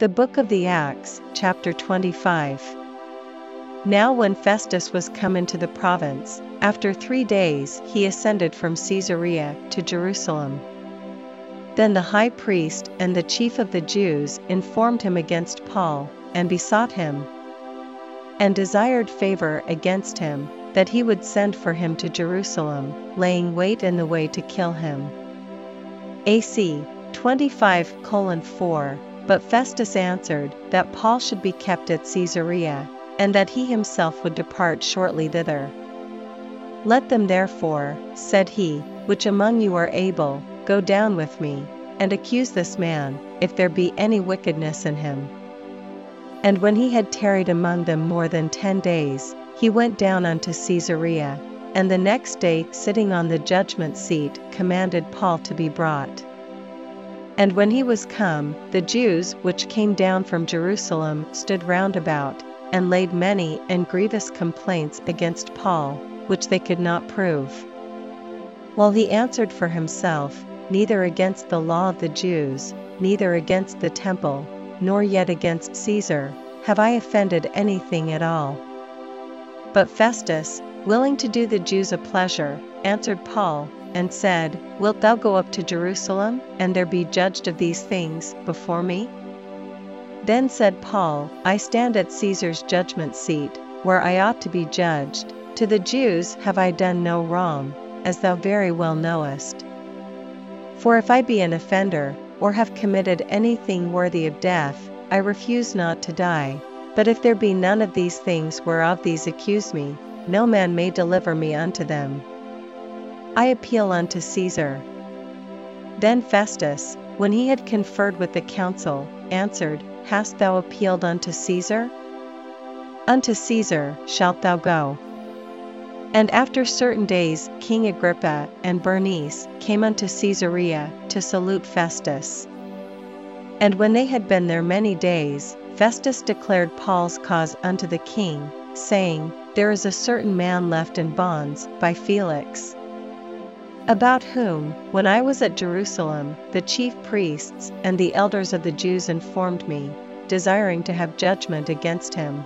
The Book of the Acts, chapter 25. Now, when Festus was come into the province, after three days he ascended from Caesarea to Jerusalem. Then the high priest and the chief of the Jews informed him against Paul, and besought him, and desired favor against him, that he would send for him to Jerusalem, laying wait in the way to kill him. AC 25 4 But Festus answered, that Paul should be kept at Caesarea, and that he himself would depart shortly thither. Let them therefore, said he, which among you are able, go down with me, and accuse this man, if there be any wickedness in him. And when he had tarried among them more than ten days, he went down unto Caesarea, and the next day sitting on the judgment seat commanded Paul to be brought. And when he was come, the Jews which came down from Jerusalem stood round about, and laid many and grievous complaints against Paul, which they could not prove. While he answered for himself, neither against the law of the Jews, neither against the temple, nor yet against Caesar, have I offended anything at all. But Festus, willing to do the Jews a pleasure, answered Paul, and said, Wilt thou go up to Jerusalem, and there be judged of these things, before me? Then said Paul, I stand at Caesar's judgment seat, where I ought to be judged. To the Jews have I done no wrong, as thou very well knowest. For if I be an offender, or have committed anything worthy of death, I refuse not to die. But if there be none of these things whereof these accuse me, no man may deliver me unto them. I appeal unto Caesar. Then Festus, when he had conferred with the council, answered, Hast thou appealed unto Caesar? Unto Caesar shalt thou go. And after certain days King Agrippa and Bernice came unto Caesarea to salute Festus. And when they had been there many days, Festus declared Paul's cause unto the king, saying, There is a certain man left in bonds by Felix about whom, when I was at Jerusalem, the chief priests and the elders of the Jews informed me, desiring to have judgment against him.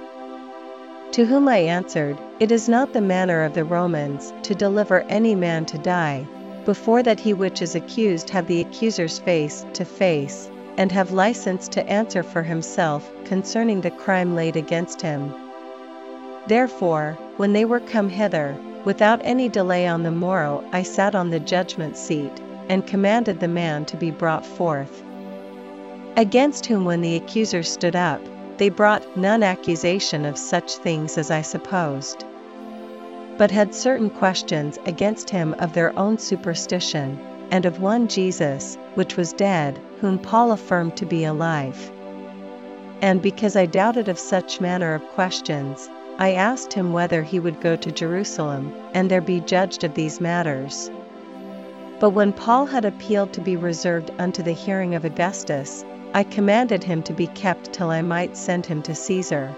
To whom I answered, It is not the manner of the Romans to deliver any man to die, before that he which is accused have the accuser's face to face, and have license to answer for himself concerning the crime laid against him. Therefore, when they were come hither, Without any delay on the morrow I sat on the judgment seat, and commanded the man to be brought forth. Against whom when the accusers stood up, they brought none accusation of such things as I supposed. But had certain questions against him of their own superstition, and of one Jesus, which was dead, whom Paul affirmed to be alive. And because I doubted of such manner of questions, I asked him whether he would go to Jerusalem, and there be judged of these matters. But when Paul had appealed to be reserved unto the hearing of Augustus, I commanded him to be kept till I might send him to Caesar.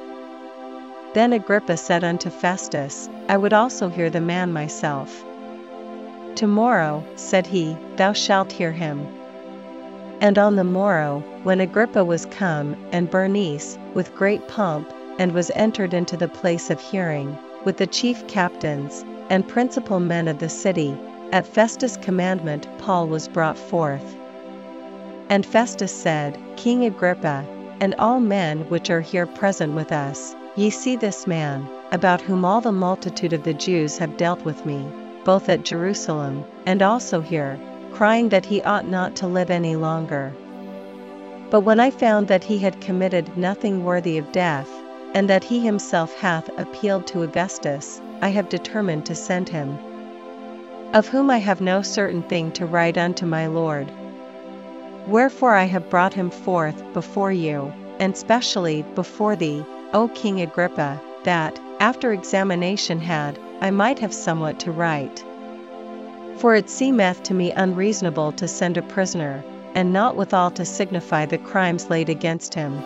Then Agrippa said unto Festus, I would also hear the man myself. Tomorrow, said he, thou shalt hear him. And on the morrow, when Agrippa was come, and Bernice, with great pomp, and was entered into the place of hearing, with the chief captains, and principal men of the city. At Festus' commandment Paul was brought forth. And Festus said, King Agrippa, and all men which are here present with us, ye see this man, about whom all the multitude of the Jews have dealt with me, both at Jerusalem, and also here, crying that he ought not to live any longer. But when I found that he had committed nothing worthy of death, and that he himself hath appealed to Augustus, I have determined to send him. Of whom I have no certain thing to write unto my Lord. Wherefore I have brought him forth before you, and specially before thee, O King Agrippa, that, after examination had, I might have somewhat to write. For it seemeth to me unreasonable to send a prisoner, and not withal to signify the crimes laid against him.